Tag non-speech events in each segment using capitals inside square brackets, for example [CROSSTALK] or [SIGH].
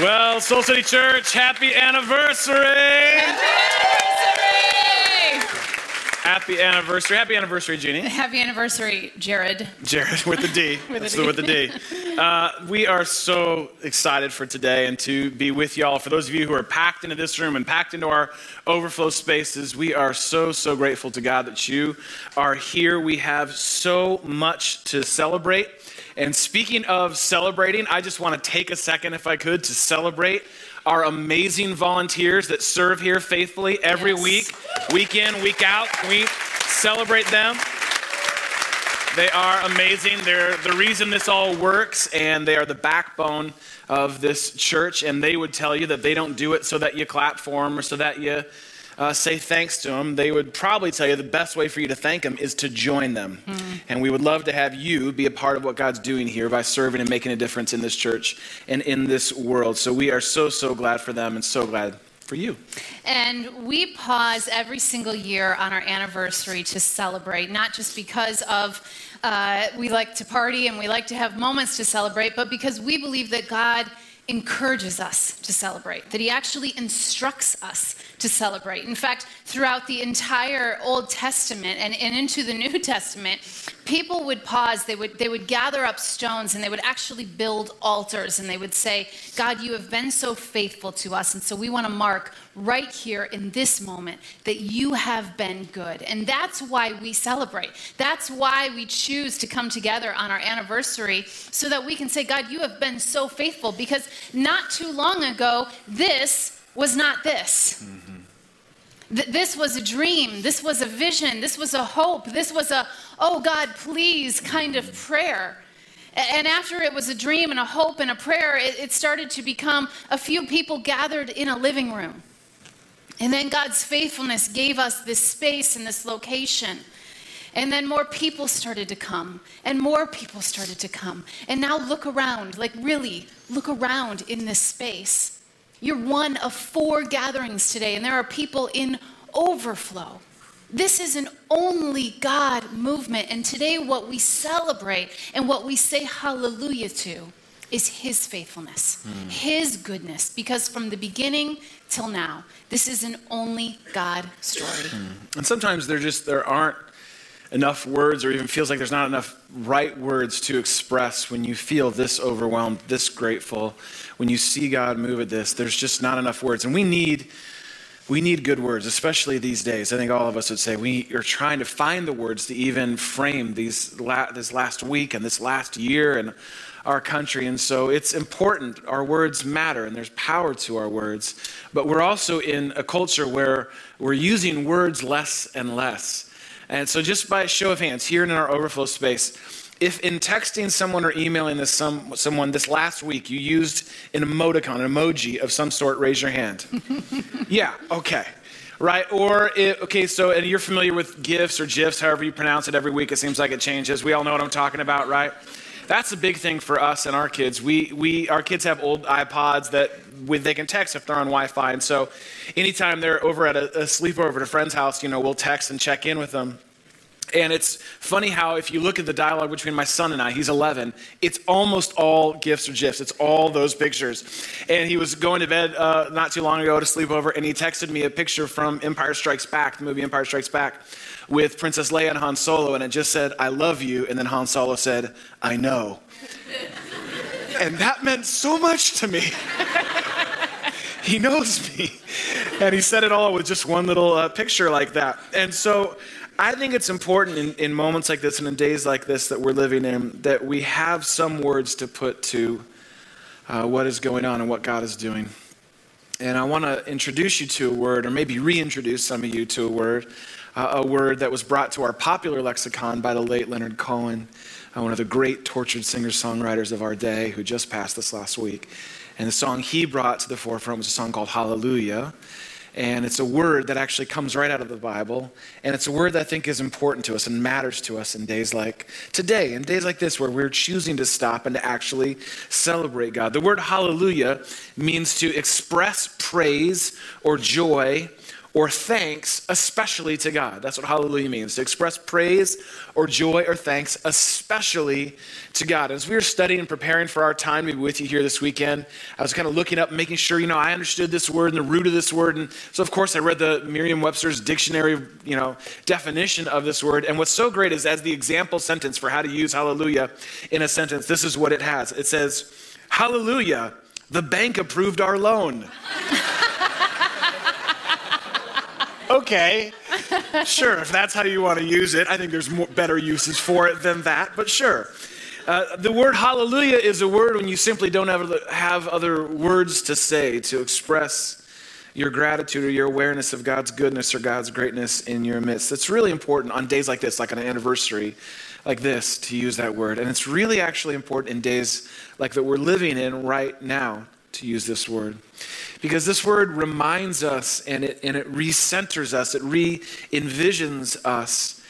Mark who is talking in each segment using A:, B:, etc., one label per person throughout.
A: Well, Soul City Church, happy anniversary! Happy anniversary. Happy anniversary, Jeannie.
B: Happy anniversary, Jared.
A: Jared with the D. [LAUGHS]
B: With the
A: the- with the D. Uh, we are so excited for today and to be with y'all. For those of you who are packed into this room and packed into our overflow spaces, we are so, so grateful to God that you are here. We have so much to celebrate. And speaking of celebrating, I just want to take a second, if I could, to celebrate our amazing volunteers that serve here faithfully every
B: Yes.
A: week, week in, week out. We celebrate them? They are amazing. They're the reason this all works, and they are the backbone of this church. And they would tell you that they don't do it so that you clap for them or so that you uh, say thanks to them. They would probably tell you the best way for you to thank them is to join them. And we would love to have you be a part of what God's doing here by serving and making a difference in this church and in this world. So we are so, so glad for them and so glad for you.
B: And we pause every single year on our anniversary to celebrate, not just because of uh, we like to party and we like to have moments to celebrate, but because we believe that God encourages us to celebrate, that He actually instructs us to celebrate. In fact, throughout the entire Old Testament and, and into the New [LAUGHS] Testament, people would pause, they would, they would gather up stones and they would actually build altars and they would say, God, you have been so faithful to us. And so we want to mark right here in this moment that you have been good. And that's why we celebrate. That's why we choose to come together on our anniversary so that we can say, God, you have been so faithful because not too long ago, this was not this. Mm-hmm. Th- This was a dream. This was a vision. This was a hope. This was a, oh God, please kind of prayer. And after it was a dream and a hope and a prayer, it, it started to become a few people gathered in a living room. And then God's faithfulness gave us this space and this location. And then more people started to come, and more people started to come. And now look around, like really, look around in this space. You're one of four gatherings today, and there are people in overflow. This is an only God movement, and today what we celebrate and what we say hallelujah to is His faithfulness, hmm. His goodness, because from the beginning till now, this is an only God story. Hmm.
A: And sometimes there just there aren't enough words or even feels like there's not enough right words to express when you feel this overwhelmed, this grateful, when you see God move at this. There's just not enough words. And we need we need good words, especially these days. I think all of us would say we are trying to find the words to even frame these la- this last week and this last year in our country. And so it's important. Our words matter and there's power to our words. But we're also in a culture where we're using words less and less. And so, just by a show of hands, here in our overflow space, if in texting someone or emailing this some, someone this last week you used an emoticon, an emoji of some sort, raise your hand. [LAUGHS] yeah, okay. Right? Or, it, okay, so, and you're familiar with GIFs or GIFs, however you pronounce it every week, it seems like it changes. We all know what I'm talking about, right? That's a big thing for us and our kids. We, we, our kids have old iPods that with, they can text if they're on Wi-Fi, and so anytime they're over at a, a sleepover at a friend's house, you know, we'll text and check in with them. And it's funny how, if you look at the dialogue between my son and I, he's 11, it's almost all gifs or gifs. It's all those pictures. And he was going to bed uh, not too long ago to sleep over, and he texted me a picture from Empire Strikes Back, the movie Empire Strikes Back, with Princess Leia and Han Solo, and it just said, I love you. And then Han Solo said, I know. [LAUGHS] and that meant so much to me. he knows me. And he said it all with just one little uh, picture like that. And so I think it's important in, in moments like this and in days like this that we're living in that we have some words to put to uh, what is going on and what God is doing. And I want to introduce you to a word, or maybe reintroduce some of you to a word, uh, a word that was brought to our popular lexicon by the late Leonard Cohen, uh, one of the great tortured singer songwriters of our day who just passed this last week. And the song he brought to the forefront was a song called Hallelujah. And it's a word that actually comes right out of the Bible. And it's a word that I think is important to us and matters to us in days like today, in days like this, where we're choosing to stop and to actually celebrate God. The word hallelujah means to express praise or joy or thanks, especially to God. That's what hallelujah means to express praise or joy or thanks, especially to God. As we were studying and preparing for our time to be with you here this weekend, I was kind of looking up, making sure, you know, I understood this word and the root of this word. And so, of course, I read the Merriam Webster's dictionary, you know, definition of this word. And what's so great is as the example sentence for how to use hallelujah in a sentence, this is what it has it says, Hallelujah, the bank approved our loan. [LAUGHS] okay, [LAUGHS] sure, if that's how you want to use it, I think there's more, better uses for it than that, but sure. Uh, the word hallelujah is a word when you simply don't have, have other words to say to express your gratitude or your awareness of God's goodness or God's greatness in your midst. It's really important on days like this, like an anniversary like this, to use that word. And it's really actually important in days like that we're living in right now to use this word. Because this word reminds us and it, and it recenters us, it re envisions us.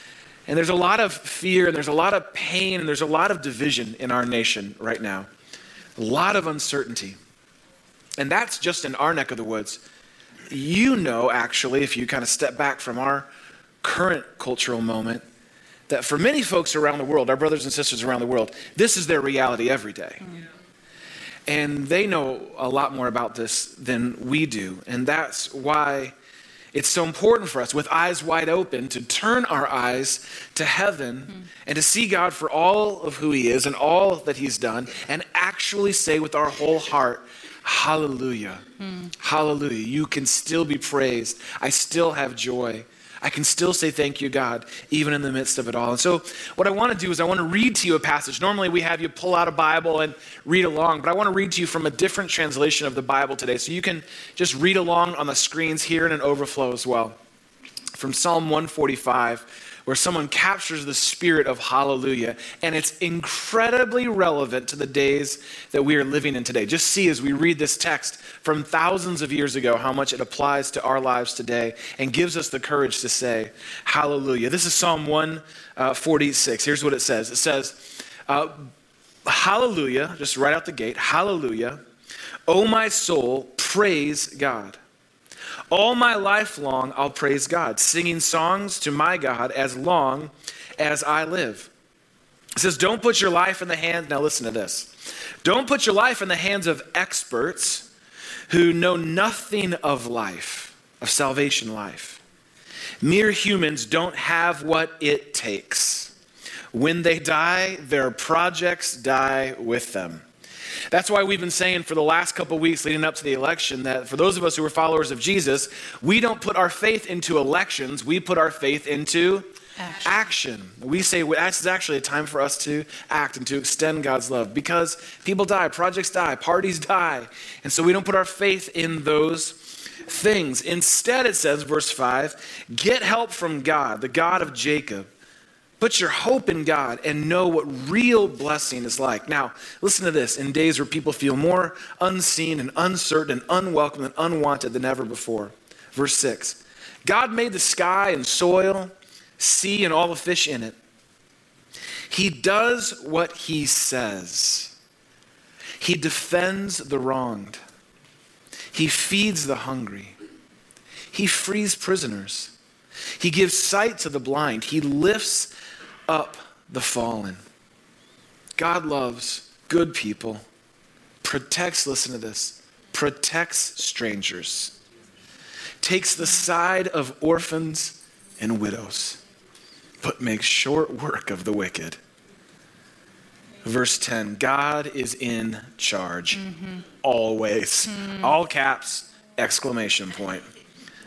A: And there's a lot of fear and there's a lot of pain and there's a lot of division in our nation right now, a lot of uncertainty. And that's just in our neck of the woods. You know, actually, if you kind of step back from our current cultural moment, that for many folks around the world, our brothers and sisters around the world, this is their reality every day. Mm. And they know a lot more about this than we do. And that's why it's so important for us, with eyes wide open, to turn our eyes to heaven mm. and to see God for all of who He is and all that He's done, and actually say with our whole heart, Hallelujah. Mm. Hallelujah. You can still be praised. I still have joy. I can still say thank you, God, even in the midst of it all. And so, what I want to do is I want to read to you a passage. Normally, we have you pull out a Bible and read along, but I want to read to you from a different translation of the Bible today. So you can just read along on the screens here in an overflow as well. From Psalm 145 where someone captures the spirit of hallelujah. And it's incredibly relevant to the days that we are living in today. Just see as we read this text from thousands of years ago how much it applies to our lives today and gives us the courage to say hallelujah. This is Psalm 146. Here's what it says it says, uh, Hallelujah, just right out the gate, hallelujah. O my soul, praise God. All my life long, I'll praise God, singing songs to my God as long as I live. It says, Don't put your life in the hands, now listen to this. Don't put your life in the hands of experts who know nothing of life, of salvation life. Mere humans don't have what it takes. When they die, their projects die with them. That's why we've been saying for the last couple weeks leading up to the election that for those of us who are followers of Jesus, we don't put our faith into elections, we put our faith into action. action. We say well, this is actually a time for us to act and to extend God's love because people die, projects die, parties die. And so we don't put our faith in those things. Instead, it says, verse 5 get help from God, the God of Jacob Put your hope in God and know what real blessing is like. Now, listen to this. In days where people feel more unseen and uncertain and unwelcome and unwanted than ever before. Verse 6 God made the sky and soil, sea, and all the fish in it. He does what he says, he defends the wronged, he feeds the hungry, he frees prisoners. He gives sight to the blind. He lifts up the fallen. God loves good people, protects, listen to this, protects strangers, takes the side of orphans and widows, but makes short work of the wicked. Verse 10 God is in charge, mm-hmm. always. Mm. All caps, exclamation point.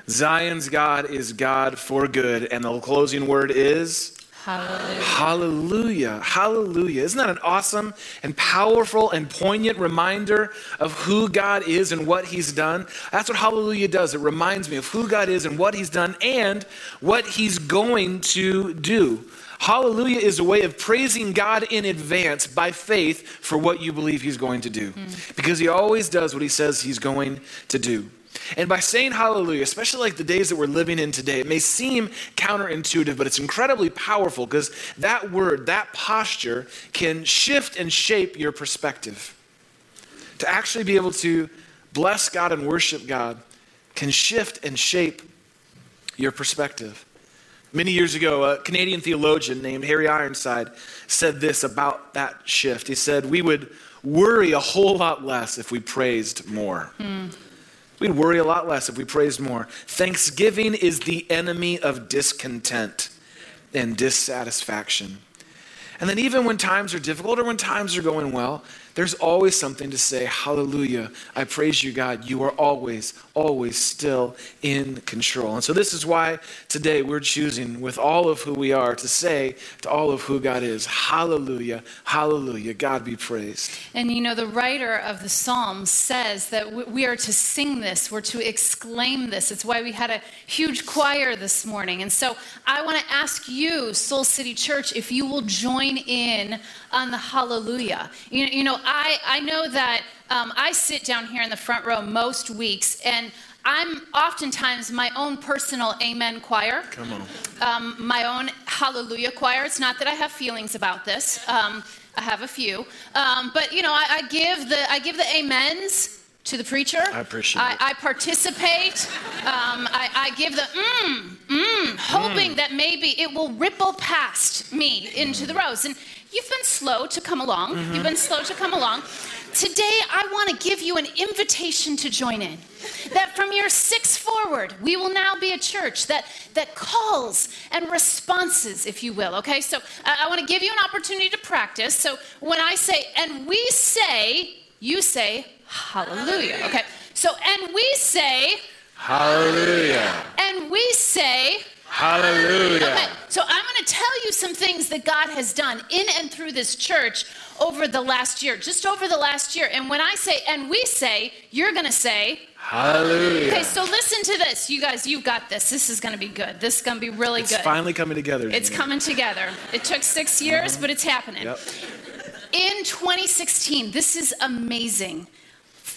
A: Zion's God is God for good. And the closing word is Hallelujah. Hallelujah. Hallelujah. Isn't that an awesome and powerful and poignant reminder of who God is and what He's done? That's what Hallelujah does. It reminds me of who God is and what He's done and what He's going to do. Hallelujah is a way of praising God in advance by faith for what you believe He's going to do. Mm. Because He always does what He says He's going to do. And by saying hallelujah, especially like the days that we're living in today, it may seem counterintuitive, but it's incredibly powerful because that word, that posture can shift and shape your perspective. To actually be able to bless God and worship God can shift and shape your perspective. Many years ago, a Canadian theologian named Harry Ironside said this about that shift. He said, We would worry a whole lot less if we praised more. Mm. We'd worry a lot less if we praised more. Thanksgiving is the enemy of discontent and dissatisfaction. And then, even when times are difficult or when times are going well, there's always something to say, Hallelujah. I praise you, God. You are always, always still in control. And so, this is why today we're choosing, with all of who we are, to say to all of who God is, Hallelujah, Hallelujah. God be praised.
B: And you know, the writer of the Psalms says that we are to sing this, we're to exclaim this. It's why we had a huge choir this morning. And so, I want to ask you, Soul City Church, if you will join in on the hallelujah. You, you know, I, I know that um, I sit down here in the front row most weeks, and I'm oftentimes my own personal amen choir.
A: Come on.
B: Um, my own hallelujah choir. It's not that I have feelings about this. Um, I have a few, um, but you know, I, I, give the I give the amens to the preacher.
A: I appreciate
B: I,
A: it.
B: I participate. Um, I, I, give the mmm, mmm, mm. Maybe it will ripple past me into the rows. And You've been slow to come along. Mm-hmm. You've been slow to come along. Today, I want to give you an invitation to join in. That from year six forward, we will now be a church that, that calls and responses, if you will. Okay, so uh, I want to give you an opportunity to practice. So when I say, and we say, you say, hallelujah. Okay, so and we say,
A: hallelujah.
B: And we say,
A: Hallelujah. Okay,
B: so I'm going to tell you some things that God has done in and through this church over the last year, just over the last year. And when I say, and we say, you're going to say,
A: Hallelujah.
B: Okay, so listen to this. You guys, you've got this. This is going to be good. This is going to be really
A: it's
B: good.
A: It's finally coming together.
B: It's coming together. It took six years, uh-huh. but it's happening.
A: Yep.
B: In 2016, this is amazing.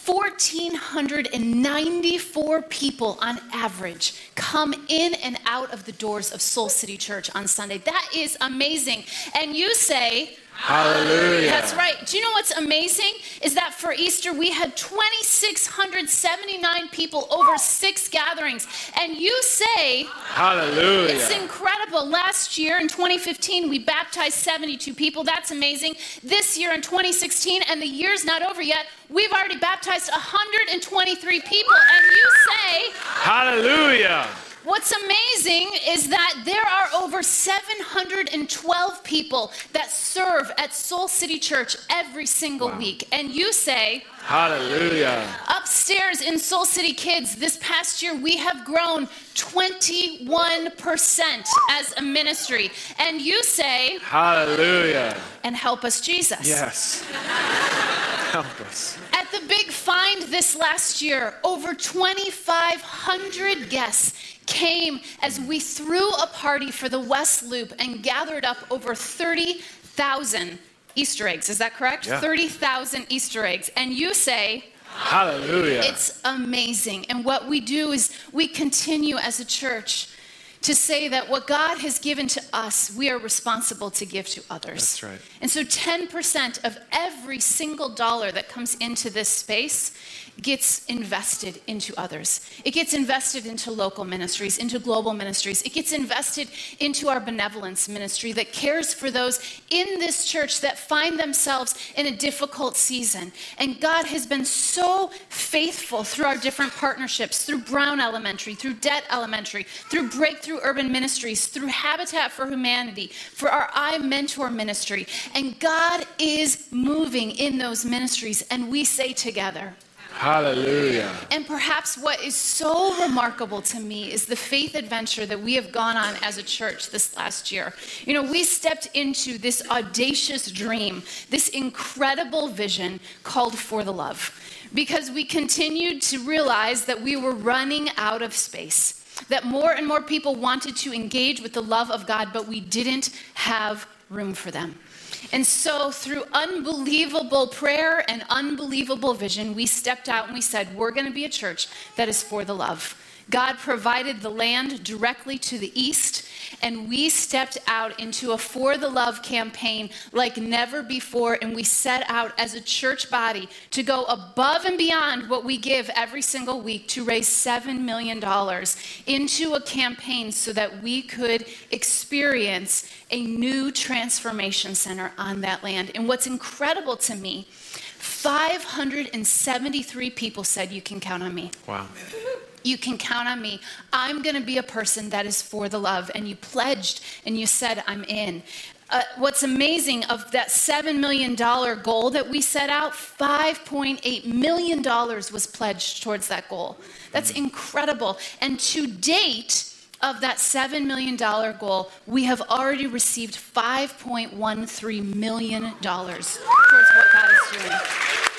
B: 1,494 people on average come in and out of the doors of Soul City Church on Sunday. That is amazing. And you say,
A: Hallelujah.
B: That's right. Do you know what's amazing? Is that for Easter we had 2,679 people over six gatherings. And you say,
A: Hallelujah.
B: It's incredible. Last year in 2015, we baptized 72 people. That's amazing. This year in 2016, and the year's not over yet, we've already baptized 123 people. And you say,
A: Hallelujah.
B: What's amazing is that there are over 712 people that serve at Soul City Church every single wow. week. And you say,
A: Hallelujah.
B: Upstairs in Soul City Kids, this past year we have grown 21% as a ministry. And you say,
A: Hallelujah.
B: And help us, Jesus.
A: Yes. help us.
B: At the big find this last year, over 2,500 guests came as we threw a party for the West Loop and gathered up over 30,000 Easter eggs. Is that correct?
A: Yeah.
B: 30,000 Easter eggs. And you say,
A: Hallelujah.
B: It's amazing. And what we do is we continue as a church to say that what God has given to us, we are responsible to give to others.
A: That's right.
B: And so 10% of every single dollar that comes into this space gets invested into others. It gets invested into local ministries, into global ministries. It gets invested into our benevolence ministry that cares for those in this church that find themselves in a difficult season. And God has been so faithful through our different partnerships, through Brown Elementary, through Dett Elementary, through Breakthrough Urban Ministries, through Habitat for Humanity, for our iMentor ministry. And God is moving in those ministries, and we say together,
A: Hallelujah.
B: And perhaps what is so remarkable to me is the faith adventure that we have gone on as a church this last year. You know, we stepped into this audacious dream, this incredible vision called For the Love, because we continued to realize that we were running out of space. That more and more people wanted to engage with the love of God, but we didn't have room for them. And so, through unbelievable prayer and unbelievable vision, we stepped out and we said, We're going to be a church that is for the love. God provided the land directly to the east, and we stepped out into a For the Love campaign like never before. And we set out as a church body to go above and beyond what we give every single week to raise $7 million into a campaign so that we could experience a new transformation center on that land. And what's incredible to me, 573 people said, You can count on me.
A: Wow.
B: You can count on me. I'm going to be a person that is for the love. And you pledged and you said, I'm in. Uh, what's amazing of that $7 million goal that we set out, $5.8 million was pledged towards that goal. That's incredible. And to date, of that $7 million goal, we have already received $5.13 million towards what God is doing.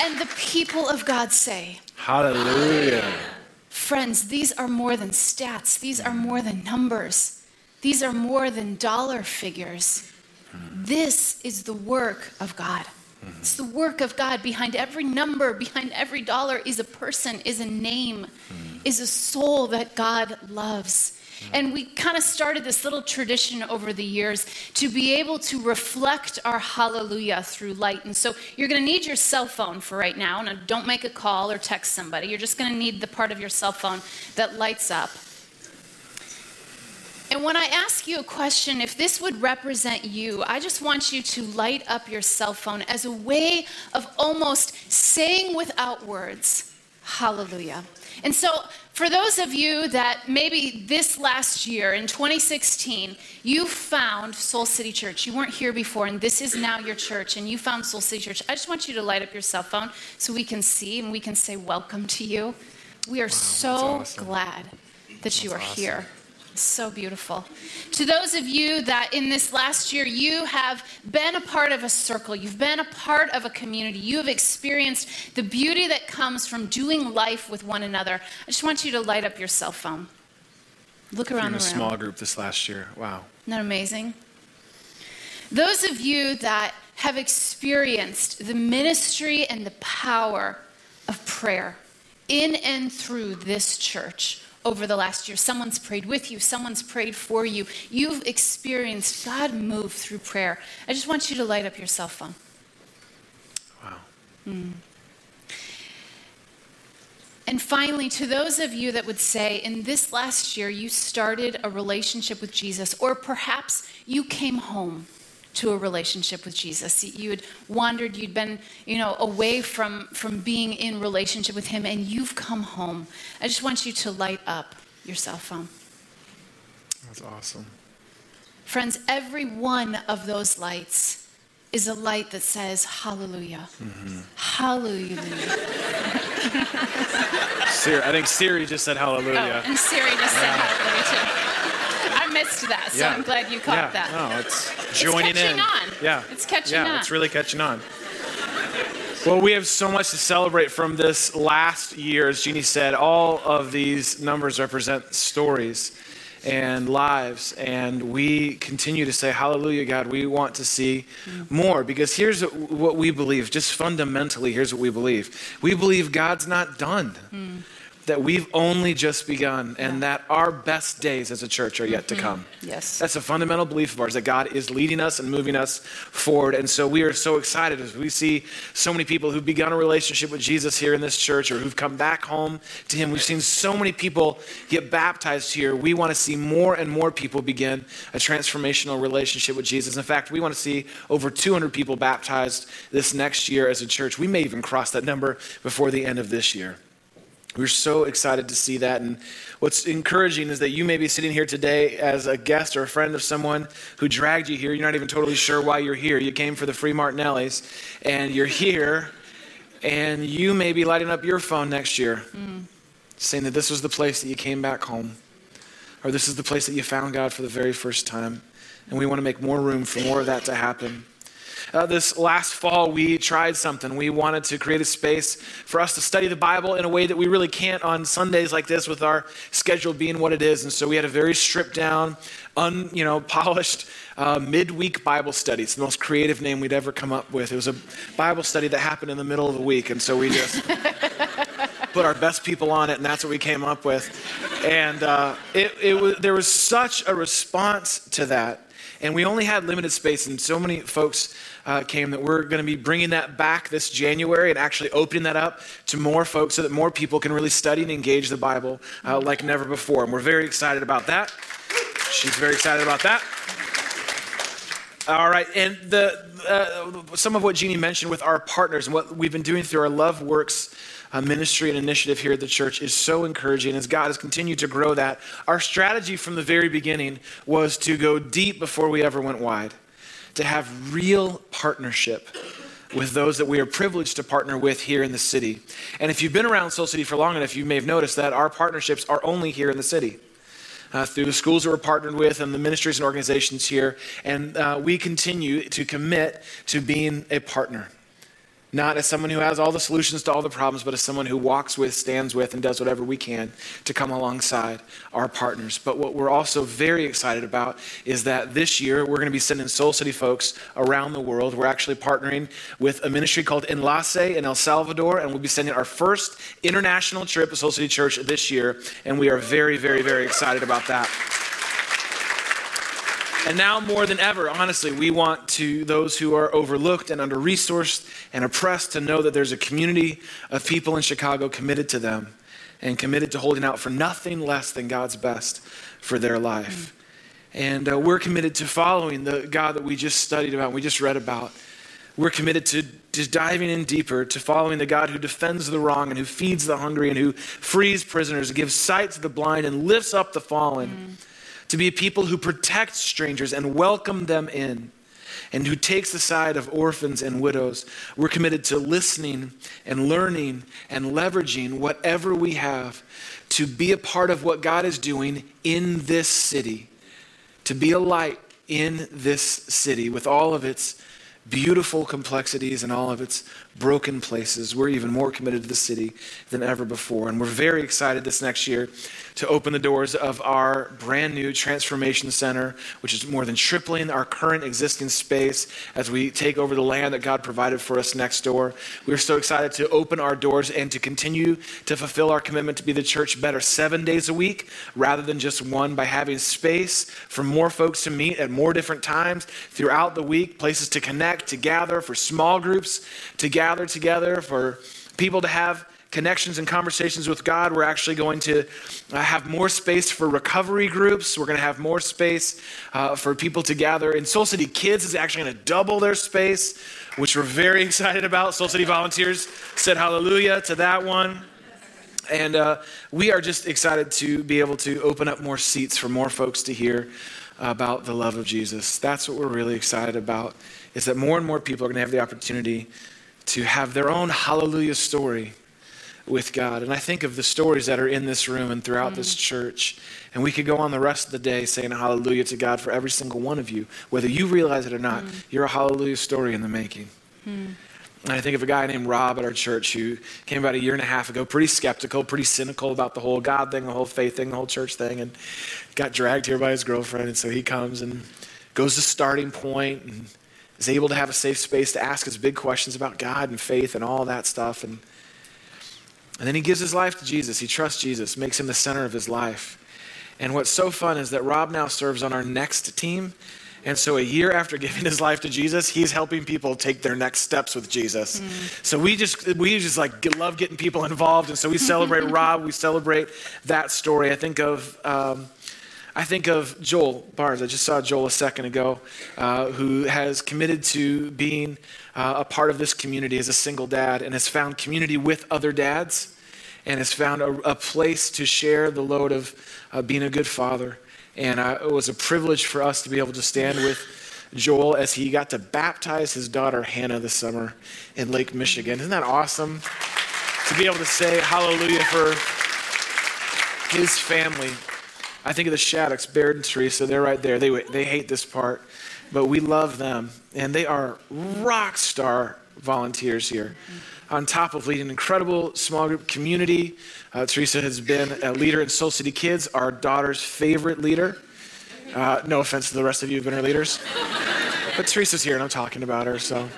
B: And the people of God say,
A: Hallelujah.
B: Friends, these are more than stats, these are more than numbers, these are more than dollar figures. This is the work of God. It's the work of God. Behind every number, behind every dollar is a person, is a name, is a soul that God loves. And we kind of started this little tradition over the years to be able to reflect our hallelujah through light. And so you're going to need your cell phone for right now. Now, don't make a call or text somebody. You're just going to need the part of your cell phone that lights up. And when I ask you a question, if this would represent you, I just want you to light up your cell phone as a way of almost saying without words, hallelujah. And so, for those of you that maybe this last year in 2016, you found Soul City Church, you weren't here before, and this is now your church, and you found Soul City Church, I just want you to light up your cell phone so we can see and we can say, Welcome to you. We are wow, so awesome. glad that you that's are awesome. here. So beautiful. To those of you that in this last year you have been a part of a circle, you've been a part of a community, you have experienced the beauty that comes from doing life with one another. I just want you to light up your cell phone. Look around
A: the
B: room.
A: a small group this last year. Wow.
B: Isn't that amazing? Those of you that have experienced the ministry and the power of prayer in and through this church over the last year. Someone's prayed with you, someone's prayed for you. You've experienced God move through prayer. I just want you to light up your cell phone.
A: Wow.
B: Mm. And finally, to those of you that would say, in this last year, you started a relationship with Jesus, or perhaps you came home to a relationship with Jesus. You had wandered, you'd been, you know, away from, from being in relationship with him, and you've come home. I just want you to light up your cell phone.
A: That's awesome.
B: Friends, every one of those lights is a light that says hallelujah. Mm-hmm. Hallelujah. [LAUGHS]
A: Siri, I think Siri just said hallelujah.
B: Oh, and Siri just said hallelujah too missed that, so yeah. I'm glad you caught
A: yeah.
B: that.
A: No, it's joining
B: it's
A: in.
B: On.
A: Yeah,
B: it's catching
A: yeah,
B: on.
A: Yeah, it's really catching on. Well, we have so much to celebrate from this last year. As Jeannie said, all of these numbers represent stories and lives. And we continue to say, Hallelujah, God. We want to see more because here's what we believe. Just fundamentally, here's what we believe we believe God's not done. Mm that we've only just begun and that our best days as a church are yet mm-hmm. to come.
B: Yes.
A: That's a fundamental belief of ours that God is leading us and moving us forward. And so we are so excited as we see so many people who've begun a relationship with Jesus here in this church or who've come back home to Him. We've seen so many people get baptized here. We want to see more and more people begin a transformational relationship with Jesus. In fact, we want to see over 200 people baptized this next year as a church. We may even cross that number before the end of this year. We're so excited to see that. And what's encouraging is that you may be sitting here today as a guest or a friend of someone who dragged you here. You're not even totally sure why you're here. You came for the free Martinelli's, and you're here, and you may be lighting up your phone next year, mm. saying that this was the place that you came back home, or this is the place that you found God for the very first time. And we want to make more room for more of that to happen. Uh, this last fall, we tried something. We wanted to create a space for us to study the Bible in a way that we really can't on Sundays like this with our schedule being what it is. And so we had a very stripped down, un, you know, polished uh, midweek Bible study. It's the most creative name we'd ever come up with. It was a Bible study that happened in the middle of the week. And so we just [LAUGHS] put our best people on it, and that's what we came up with. And uh, it, it was, there was such a response to that. And we only had limited space, and so many folks uh, came that we're going to be bringing that back this January and actually opening that up to more folks so that more people can really study and engage the Bible uh, like never before. And we're very excited about that. She's very excited about that. All right, and the uh, some of what Jeannie mentioned with our partners and what we've been doing through our Love Works uh, ministry and initiative here at the church is so encouraging as God has continued to grow that. Our strategy from the very beginning was to go deep before we ever went wide, to have real partnership with those that we are privileged to partner with here in the city. And if you've been around Soul City for long enough, you may have noticed that our partnerships are only here in the city uh, through the schools that we're partnered with and the ministries and organizations here. And uh, we continue to commit to being a partner. Not as someone who has all the solutions to all the problems, but as someone who walks with, stands with, and does whatever we can to come alongside our partners. But what we're also very excited about is that this year we're going to be sending Soul City folks around the world. We're actually partnering with a ministry called Enlace in El Salvador, and we'll be sending our first international trip to Soul City Church this year. And we are very, very, very excited about that. And now more than ever, honestly, we want to those who are overlooked and under resourced and oppressed to know that there's a community of people in Chicago committed to them and committed to holding out for nothing less than God's best for their life. And uh, we're committed to following the God that we just studied about, and we just read about. We're committed to diving in deeper, to following the God who defends the wrong and who feeds the hungry and who frees prisoners, gives sight to the blind, and lifts up the fallen. Mm to be a people who protect strangers and welcome them in, and who takes the side of orphans and widows. We're committed to listening and learning and leveraging whatever we have to be a part of what God is doing in this city, to be a light in this city with all of its beautiful complexities and all of its broken places. We're even more committed to the city than ever before. And we're very excited this next year to open the doors of our brand new transformation center, which is more than tripling our current existing space as we take over the land that God provided for us next door. We're so excited to open our doors and to continue to fulfill our commitment to be the church better seven days a week rather than just one by having space for more folks to meet at more different times throughout the week, places to connect, to gather, for small groups to gather together, for people to have connections and conversations with God. We're actually going to uh, have more space for recovery groups. We're going to have more space uh, for people to gather. And Soul City Kids is actually going to double their space, which we're very [LAUGHS] excited about. Soul City volunteers said hallelujah to that one. And uh, we are just excited to be able to open up more seats for more folks to hear about the love of Jesus. That's what we're really excited about, is that more and more people are going to have the opportunity to have their own hallelujah story with God. And I think of the stories that are in this room and throughout mm. this church. And we could go on the rest of the day saying hallelujah to God for every single one of you. Whether you realize it or not, mm. you're a hallelujah story in the making. Mm. And I think of a guy named Rob at our church who came about a year and a half ago, pretty skeptical, pretty cynical about the whole God thing, the whole faith thing, the whole church thing, and got dragged here by his girlfriend. And so he comes and goes to starting point and is able to have a safe space to ask his big questions about God and faith and all that stuff. And and then he gives his life to Jesus. He trusts Jesus, makes him the center of his life. And what's so fun is that Rob now serves on our next team. And so, a year after giving his life to Jesus, he's helping people take their next steps with Jesus. Mm. So we just we just like love getting people involved, and so we celebrate [LAUGHS] Rob. We celebrate that story. I think of. Um, I think of Joel Barnes. I just saw Joel a second ago, uh, who has committed to being uh, a part of this community as a single dad and has found community with other dads and has found a, a place to share the load of uh, being a good father. And uh, it was a privilege for us to be able to stand with Joel as he got to baptize his daughter Hannah this summer in Lake Michigan. Isn't that awesome? To be able to say hallelujah for his family. I think of the Shaddocks, Baird and Teresa, they're right there. They, they hate this part. but we love them. And they are rock star volunteers here. On top of leading an incredible small group community, uh, Teresa has been a leader in Soul City Kids, our daughter's favorite leader. Uh, no offense to the rest of you who've been her leaders. but Teresa's here and I'm talking about her, so.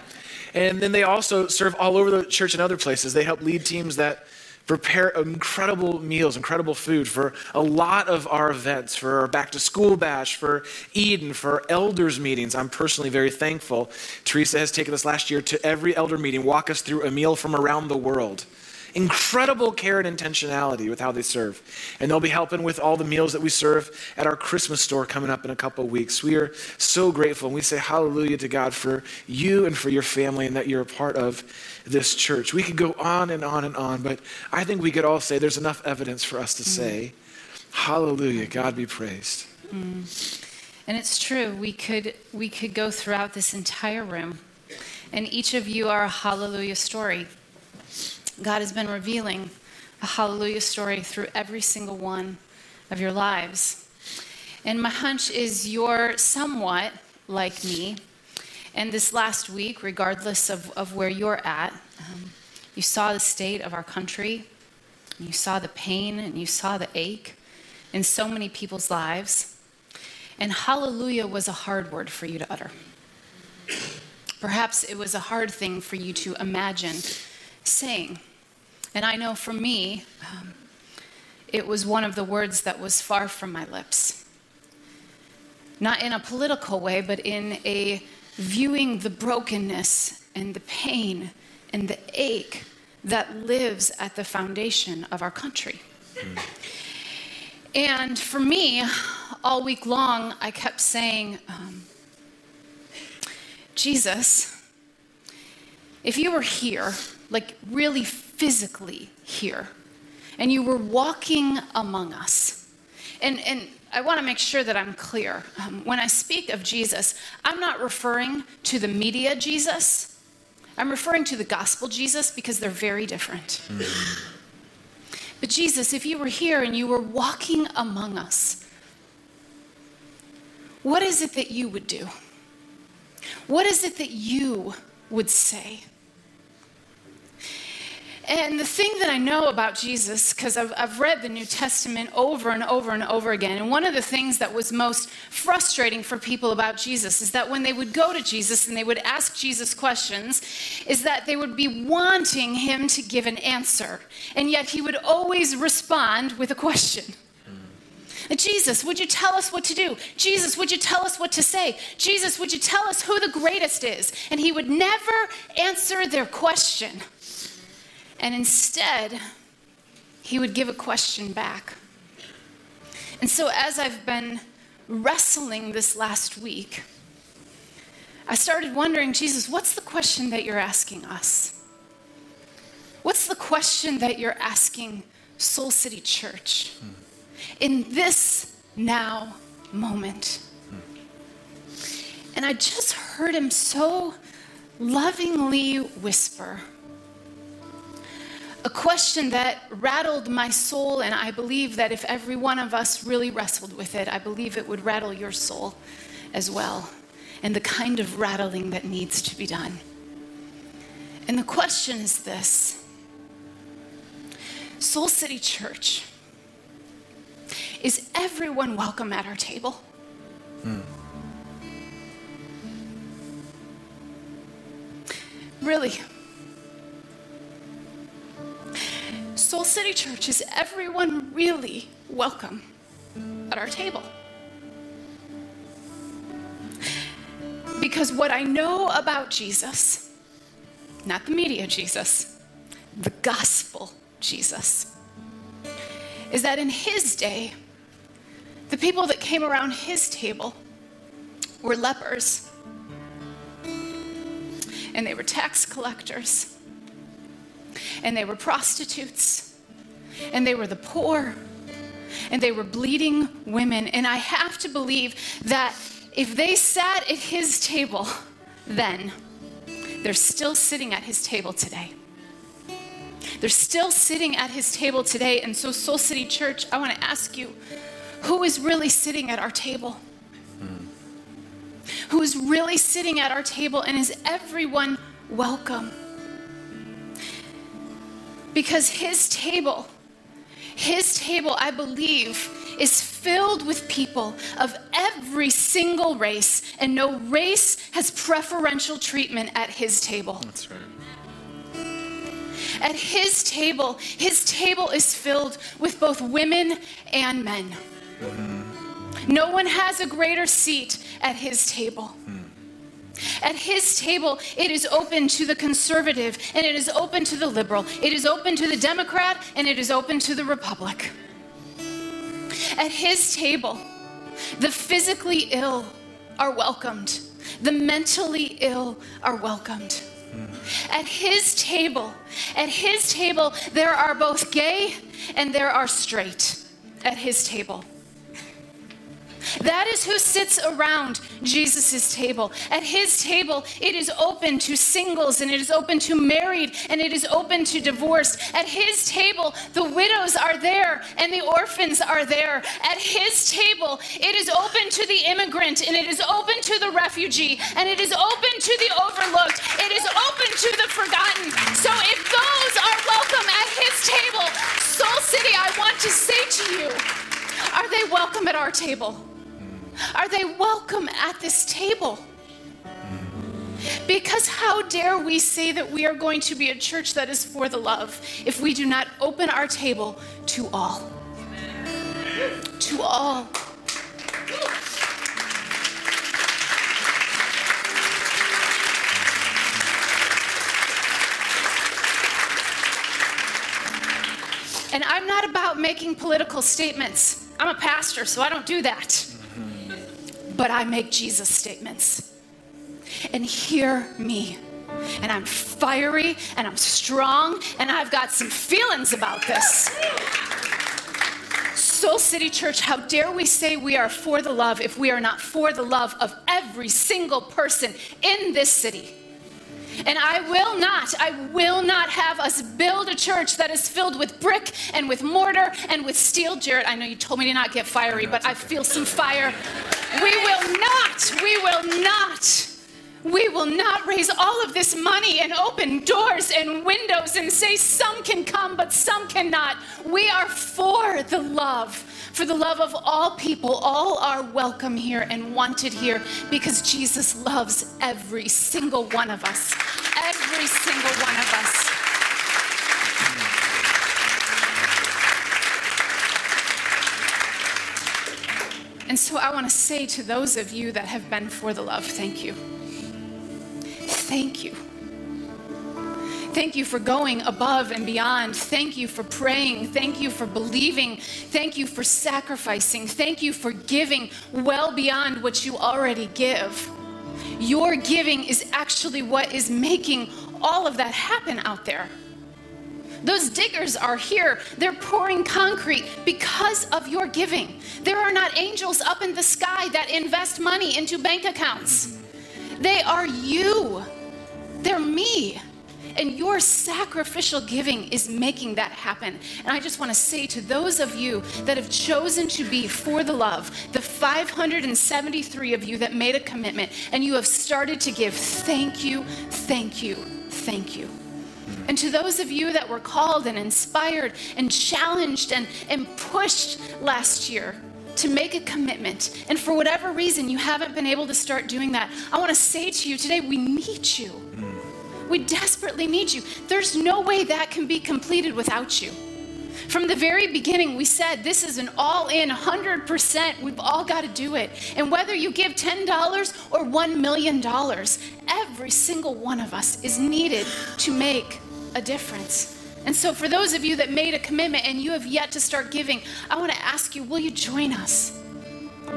A: And then they also serve all over the church and other places. They help lead teams that prepare incredible meals, incredible food for a lot of our events, for our back to school bash, for Eden, for elders meetings. I'm personally very thankful. Teresa has taken us last year to every elder meeting, walk us through a meal from around the world incredible care and intentionality with how they serve. And they'll be helping with all the meals that we serve at our Christmas store coming up in a couple of weeks. We are so grateful and we say hallelujah to God for you and for your family and that you're a part of this church. We could go on and on and on, but I think we could all say there's enough evidence for us to mm. say, hallelujah, God be praised.
B: Mm. And it's true, we could, we could go throughout this entire room, and each of you are a hallelujah story. God has been revealing a hallelujah story through every single one of your lives. And my hunch is you're somewhat like me. And this last week, regardless of, of where you're at, um, you saw the state of our country, you saw the pain, and you saw the ache in so many people's lives. And hallelujah was a hard word for you to utter. Perhaps it was a hard thing for you to imagine saying. And I know for me, um, it was one of the words that was far from my lips. Not in a political way, but in a viewing the brokenness and the pain and the ache that lives at the foundation of our country. Mm. And for me, all week long, I kept saying, um, Jesus, if you were here, like really physically here, and you were walking among us. And, and I want to make sure that I'm clear. Um, when I speak of Jesus, I'm not referring to the media Jesus. I'm referring to the gospel Jesus because they're very different. Mm-hmm. But Jesus, if you were here and you were walking among us, what is it that you would do? What is it that you would say? And the thing that I know about Jesus, because I've, I've read the New Testament over and over and over again, and one of the things that was most frustrating for people about Jesus is that when they would go to Jesus and they would ask Jesus questions, is that they would be wanting him to give an answer. And yet he would always respond with a question. Jesus, would you tell us what to do? Jesus, would you tell us what to say? Jesus, would you tell us who the greatest is? And he would never answer their question. And instead, he would give a question back. And so, as I've been wrestling this last week, I started wondering, Jesus, what's the question that you're asking us? What's the question that you're asking Soul City Church hmm. in this now moment? And I just heard him so lovingly whisper, a question that rattled my soul, and I believe that if every one of us really wrestled with it, I believe it would rattle your soul as well, and the kind of rattling that needs to be done. And the question is this Soul City Church, is everyone welcome at our table? Hmm. Really? Soul City Church, is everyone really welcome at our table? Because what I know about Jesus, not the media Jesus, the gospel Jesus, is that in his day, the people that came around his table were lepers, and they were tax collectors and they were prostitutes, and they were the poor, and they were bleeding women. And I have to believe that if they sat at his table then, they're still sitting at his table today. They're still sitting at his table today. And so, Soul City Church, I want to ask you who is really sitting at our table? who is really sitting at our table, and is everyone welcome? Because his table, his table, I believe, is filled with people of every single race, and no race has preferential treatment at his table.
A: That's right.
B: At his table, his table is filled with both women and men. Mm-hmm. No one has a greater seat at his table. Hmm. At his table, it is open to the conservative and it is open to the liberal. It is open to the Democrat and it is open to the Republic. At his table, the physically ill are welcomed, the mentally ill are welcomed. At his table, at his table, there are both gay and there are straight at his table. That is who sits around Jesus' table. At his table, it is open to singles and it is open to married and it is open to divorced. At his table, the widows are there and the orphans are there. At his table, it is open to the immigrant and it is open to the refugee and it is open to the overlooked. It is open to the forgotten. So if those are welcome at his table, Soul City, I want to say to you, are they welcome at our table? Are they welcome at this table? Because how dare we say that we are going to be a church that is for the love if we do not open our table to all? To all. And I'm not about making political statements. I'm a pastor, so I don't do that. But I make Jesus statements. And hear me. And I'm fiery and I'm strong and I've got some feelings about this. Soul City Church, how dare we say we are for the love if we are not for the love of every single person in this city? And I will not, I will not have us build a church that is filled with brick and with mortar and with steel. Jared, I know you told me to not get fiery, but I feel some fire. We will not, we will not. We will not raise all of this money and open doors and windows and say some can come, but some cannot. We are for the love, for the love of all people. All are welcome here and wanted here because Jesus loves every single one of us. Every single one of us. And so I want to say to those of you that have been for the love, thank you. Thank you. Thank you for going above and beyond. Thank you for praying. Thank you for believing. Thank you for sacrificing. Thank you for giving well beyond what you already give. Your giving is actually what is making all of that happen out there. Those diggers are here. They're pouring concrete because of your giving. There are not angels up in the sky that invest money into bank accounts. They are you. They're me. And your sacrificial giving is making that happen. And I just want to say to those of you that have chosen to be for the love, the 573 of you that made a commitment and you have started to give, thank you, thank you, thank you. And to those of you that were called and inspired and challenged and, and pushed last year to make a commitment, and for whatever reason you haven't been able to start doing that, I want to say to you today, we need you. We desperately need you. There's no way that can be completed without you. From the very beginning, we said this is an all in 100%. We've all got to do it. And whether you give $10 or $1 million, every single one of us is needed to make a difference. And so, for those of you that made a commitment and you have yet to start giving, I want to ask you will you join us?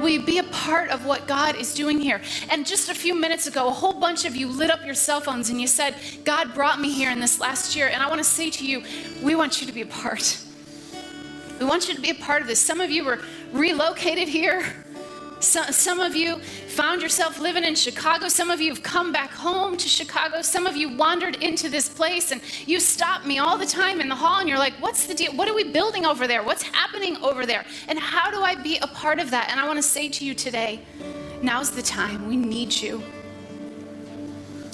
B: You be a part of what God is doing here? And just a few minutes ago, a whole bunch of you lit up your cell phones and you said, God brought me here in this last year. And I want to say to you, we want you to be a part. We want you to be a part of this. Some of you were relocated here. Some, some of you found yourself living in Chicago. Some of you have come back home to Chicago. Some of you wandered into this place and you stop me all the time in the hall and you're like, What's the deal? What are we building over there? What's happening over there? And how do I be a part of that? And I want to say to you today, now's the time. We need you.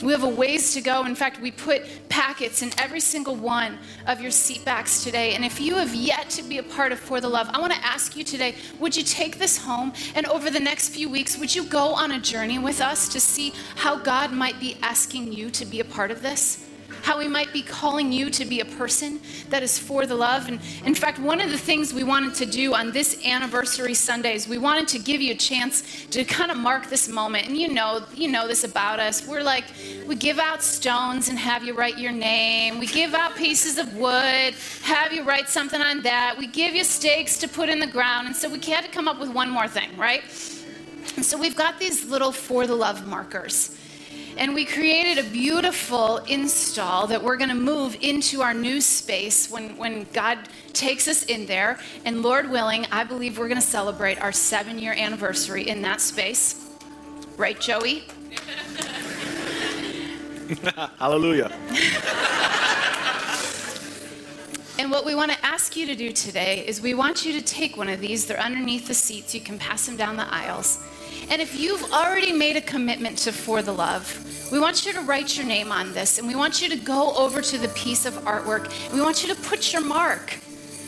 B: We have a ways to go. In fact, we put packets in every single one of your seat backs today. And if you have yet to be a part of For the Love, I want to ask you today would you take this home? And over the next few weeks, would you go on a journey with us to see how God might be asking you to be a part of this? How we might be calling you to be a person that is for the love. And in fact, one of the things we wanted to do on this anniversary Sunday is we wanted to give you a chance to kind of mark this moment. And you know, you know this about us. We're like, we give out stones and have you write your name. We give out pieces of wood, have you write something on that. We give you stakes to put in the ground. And so we had to come up with one more thing, right? And so we've got these little for the love markers. And we created a beautiful install that we're going to move into our new space when, when God takes us in there. And Lord willing, I believe we're going to celebrate our seven year anniversary in that space. Right, Joey? [LAUGHS]
A: Hallelujah.
B: And what we want to ask you to do today is we want you to take one of these. They're underneath the seats. You can pass them down the aisles. And if you've already made a commitment to For the Love, we want you to write your name on this and we want you to go over to the piece of artwork. We want you to put your mark.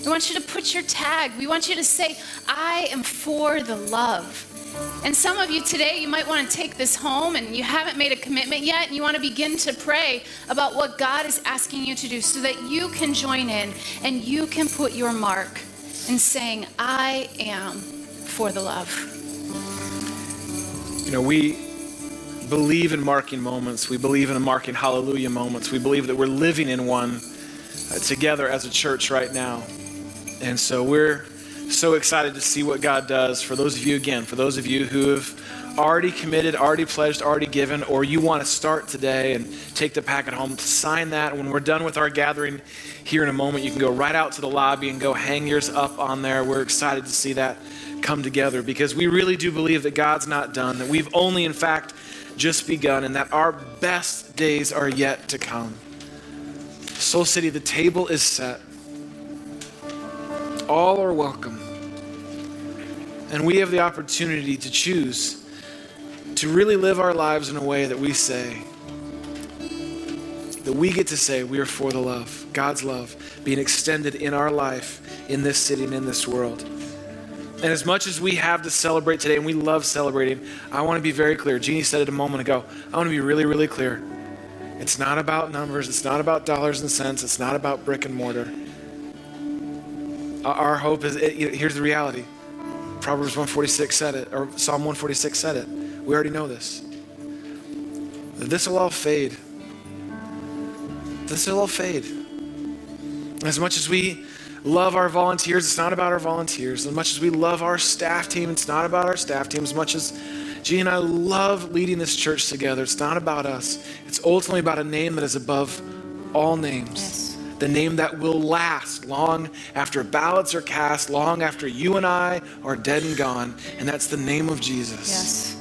B: We want you to put your tag. We want you to say, I am for the love. And some of you today, you might want to take this home and you haven't made a commitment yet, and you want to begin to pray about what God is asking you to do so that you can join in and you can put your mark in saying, I am for the love.
A: You know, we believe in marking moments. We believe in marking hallelujah moments. We believe that we're living in one uh, together as a church right now. And so we're so excited to see what God does for those of you, again, for those of you who have already committed, already pledged, already given, or you want to start today and take the packet home, sign that. When we're done with our gathering here in a moment, you can go right out to the lobby and go hang yours up on there. We're excited to see that come together because we really do believe that God's not done, that we've only, in fact, just begun, and that our best days are yet to come. Soul City, the table is set. All are welcome. And we have the opportunity to choose to really live our lives in a way that we say, that we get to say we are for the love, God's love being extended in our life, in this city, and in this world. And as much as we have to celebrate today, and we love celebrating, I want to be very clear. Jeannie said it a moment ago. I want to be really, really clear. It's not about numbers, it's not about dollars and cents, it's not about brick and mortar. Our hope is it, here's the reality Proverbs 146 said it, or Psalm 146 said it. We already know this. This will all fade. This will all fade. As much as we love our volunteers, it's not about our volunteers. As much as we love our staff team, it's not about our staff team. As much as G and I love leading this church together, it's not about us. It's ultimately about a name that is above all names. Yes. The name that will last long after ballots are cast, long after you and I are dead and gone, and that's the name of Jesus.
B: Yes.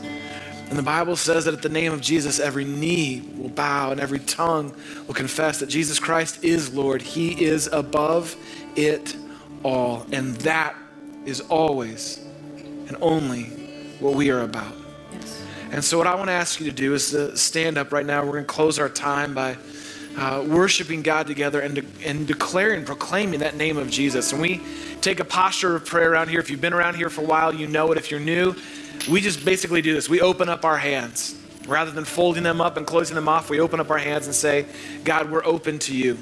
A: And the Bible says that at the name of Jesus, every knee will bow and every tongue will confess that Jesus Christ is Lord. He is above it all. And that is always and only what we are about. Yes. And so, what I want to ask you to do is to stand up right now. We're going to close our time by uh, worshiping God together and, de- and declaring, proclaiming that name of Jesus. And we take a posture of prayer around here. If you've been around here for a while, you know it. If you're new, we just basically do this we open up our hands. Rather than folding them up and closing them off, we open up our hands and say, God, we're open to you.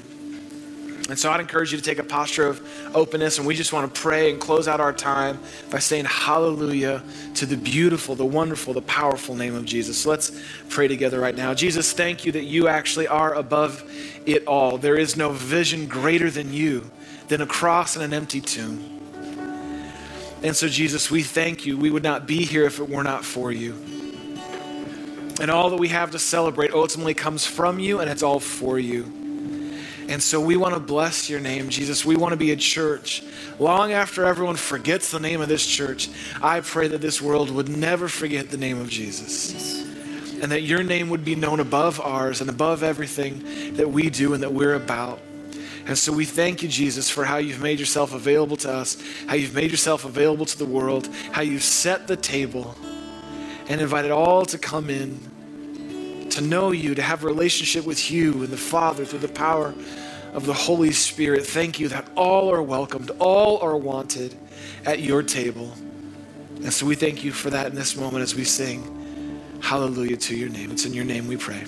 A: And so I'd encourage you to take a posture of openness, and we just want to pray and close out our time by saying hallelujah to the beautiful, the wonderful, the powerful name of Jesus. So let's pray together right now. Jesus, thank you that you actually are above it all. There is no vision greater than you, than a cross and an empty tomb. And so, Jesus, we thank you. We would not be here if it were not for you. And all that we have to celebrate ultimately comes from you, and it's all for you. And so we want to bless your name, Jesus. We want to be a church. Long after everyone forgets the name of this church, I pray that this world would never forget the name of Jesus. And that your name would be known above ours and above everything that we do and that we're about. And so we thank you, Jesus, for how you've made yourself available to us, how you've made yourself available to the world, how you've set the table and invited all to come in, to know you, to have a relationship with you and the Father through the power of the Holy Spirit. Thank you that all are welcomed, all are wanted at your table. And so we thank you for that in this moment as we sing hallelujah to your name. It's in your name we pray.